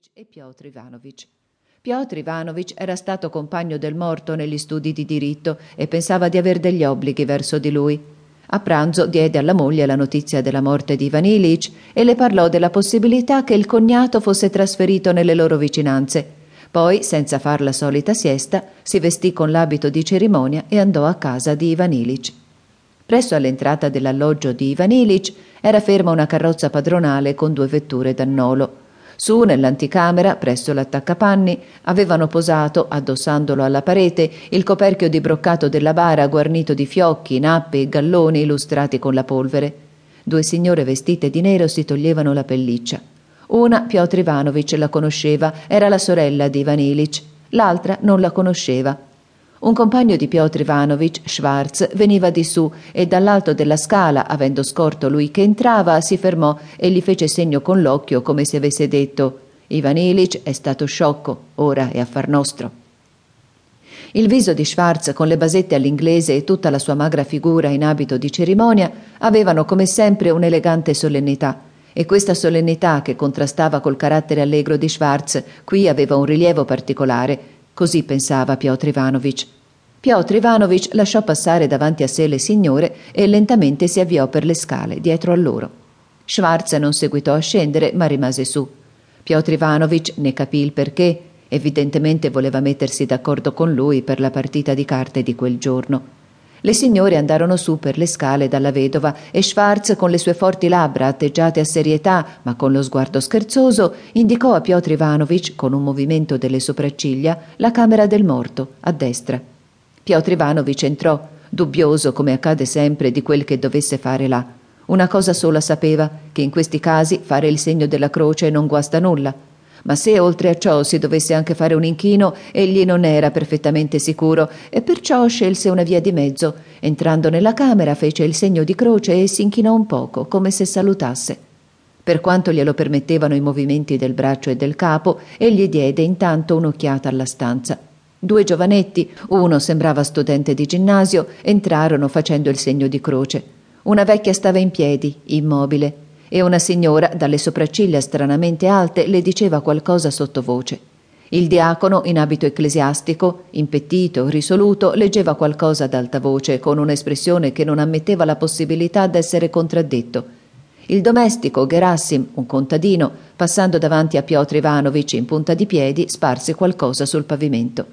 Ivanilic e Piotr Ivanovic. Piotr Ivanovic era stato compagno del morto negli studi di diritto e pensava di aver degli obblighi verso di lui. A pranzo diede alla moglie la notizia della morte di Ivanilic e le parlò della possibilità che il cognato fosse trasferito nelle loro vicinanze. Poi, senza far la solita siesta, si vestì con l'abito di cerimonia e andò a casa di Ivanilic. Presso all'entrata dell'alloggio di Ivanilic era ferma una carrozza padronale con due vetture d'annolo. Su, nell'anticamera, presso l'attaccapanni, avevano posato, addossandolo alla parete, il coperchio di broccato della bara guarnito di fiocchi, nappe e galloni illustrati con la polvere. Due signore vestite di nero si toglievano la pelliccia. Una, Piotr Ivanovic, la conosceva, era la sorella di Ivan Ilic. L'altra non la conosceva. Un compagno di Piotr Ivanovic, Schwarz, veniva di su e dall'alto della scala, avendo scorto lui che entrava, si fermò e gli fece segno con l'occhio come se avesse detto Ivan Ilic è stato sciocco, ora è affar nostro. Il viso di Schwarz, con le basette all'inglese e tutta la sua magra figura in abito di cerimonia, avevano come sempre un'elegante solennità. E questa solennità, che contrastava col carattere allegro di Schwarz, qui aveva un rilievo particolare, Così pensava Piotr Ivanovic. Piotr Ivanovic lasciò passare davanti a sé le signore e lentamente si avviò per le scale dietro a loro. Schwarz non seguitò a scendere, ma rimase su. Piotr Ivanovic ne capì il perché. Evidentemente voleva mettersi d'accordo con lui per la partita di carte di quel giorno. Le signore andarono su per le scale dalla vedova e Schwarz, con le sue forti labbra atteggiate a serietà, ma con lo sguardo scherzoso, indicò a Piotr Ivanovic, con un movimento delle sopracciglia, la camera del morto, a destra. Piotr Ivanovic entrò, dubbioso, come accade sempre, di quel che dovesse fare là. Una cosa sola sapeva, che in questi casi fare il segno della croce non guasta nulla ma se oltre a ciò si dovesse anche fare un inchino, egli non era perfettamente sicuro e perciò scelse una via di mezzo. Entrando nella camera fece il segno di croce e si inchinò un poco, come se salutasse. Per quanto glielo permettevano i movimenti del braccio e del capo, egli diede intanto un'occhiata alla stanza. Due giovanetti, uno sembrava studente di ginnasio, entrarono facendo il segno di croce. Una vecchia stava in piedi, immobile, e una signora, dalle sopracciglia stranamente alte, le diceva qualcosa sottovoce. Il diacono, in abito ecclesiastico, impettito, risoluto, leggeva qualcosa ad alta voce, con un'espressione che non ammetteva la possibilità d'essere contraddetto. Il domestico, Gerassim, un contadino, passando davanti a Piotr Ivanovic in punta di piedi, sparse qualcosa sul pavimento.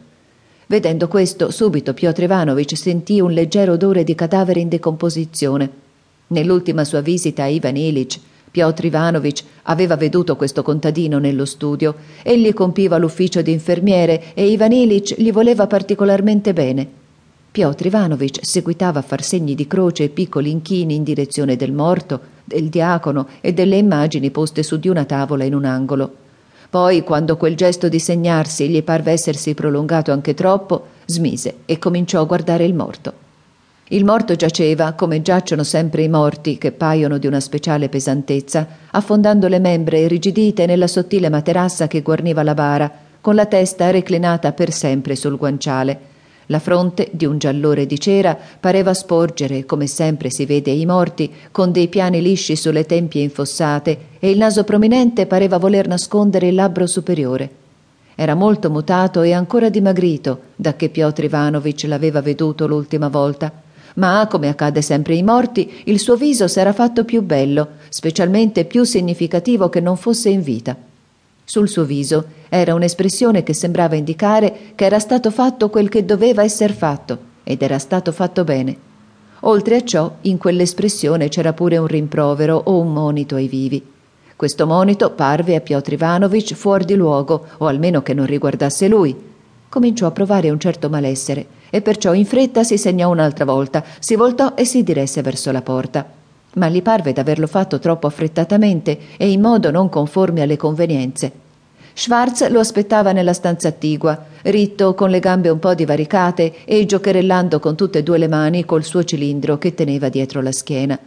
Vedendo questo, subito Piotr Ivanovic sentì un leggero odore di cadavere in decomposizione Nell'ultima sua visita a Ivan Ilic, Piotr Ivanovic aveva veduto questo contadino nello studio. Egli compiva l'ufficio di infermiere e Ivan Ilic gli voleva particolarmente bene. Piotr Ivanovic seguitava a far segni di croce e piccoli inchini in direzione del morto, del diacono e delle immagini poste su di una tavola in un angolo. Poi, quando quel gesto di segnarsi gli parve essersi prolungato anche troppo, smise e cominciò a guardare il morto. Il morto giaceva, come giacciono sempre i morti, che paiono di una speciale pesantezza, affondando le membre irrigidite nella sottile materassa che guarniva la bara, con la testa reclinata per sempre sul guanciale. La fronte, di un giallore di cera, pareva sporgere, come sempre si vede ai morti, con dei piani lisci sulle tempie infossate, e il naso prominente pareva voler nascondere il labbro superiore. Era molto mutato e ancora dimagrito, da che Piotr Ivanovic l'aveva veduto l'ultima volta ma, come accade sempre ai morti, il suo viso s'era fatto più bello, specialmente più significativo che non fosse in vita. Sul suo viso era un'espressione che sembrava indicare che era stato fatto quel che doveva essere fatto, ed era stato fatto bene. Oltre a ciò, in quell'espressione c'era pure un rimprovero o un monito ai vivi. Questo monito parve a Piotr Ivanovic fuori di luogo, o almeno che non riguardasse lui. Cominciò a provare un certo malessere e perciò in fretta si segnò un'altra volta, si voltò e si diresse verso la porta. Ma gli parve d'averlo fatto troppo affrettatamente e in modo non conforme alle convenienze. Schwarz lo aspettava nella stanza attigua, ritto, con le gambe un po' divaricate e giocherellando con tutte e due le mani col suo cilindro che teneva dietro la schiena.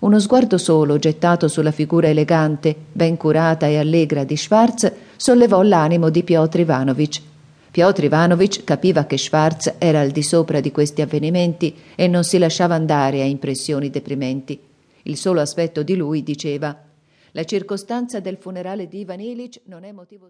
Uno sguardo solo, gettato sulla figura elegante, ben curata e allegra di Schwarz, sollevò l'animo di Piotr Ivanovic Piotr Ivanovic capiva che Schwarz era al di sopra di questi avvenimenti e non si lasciava andare a impressioni deprimenti. Il solo aspetto di lui diceva la circostanza del funerale di Ivan Ilic non è motivo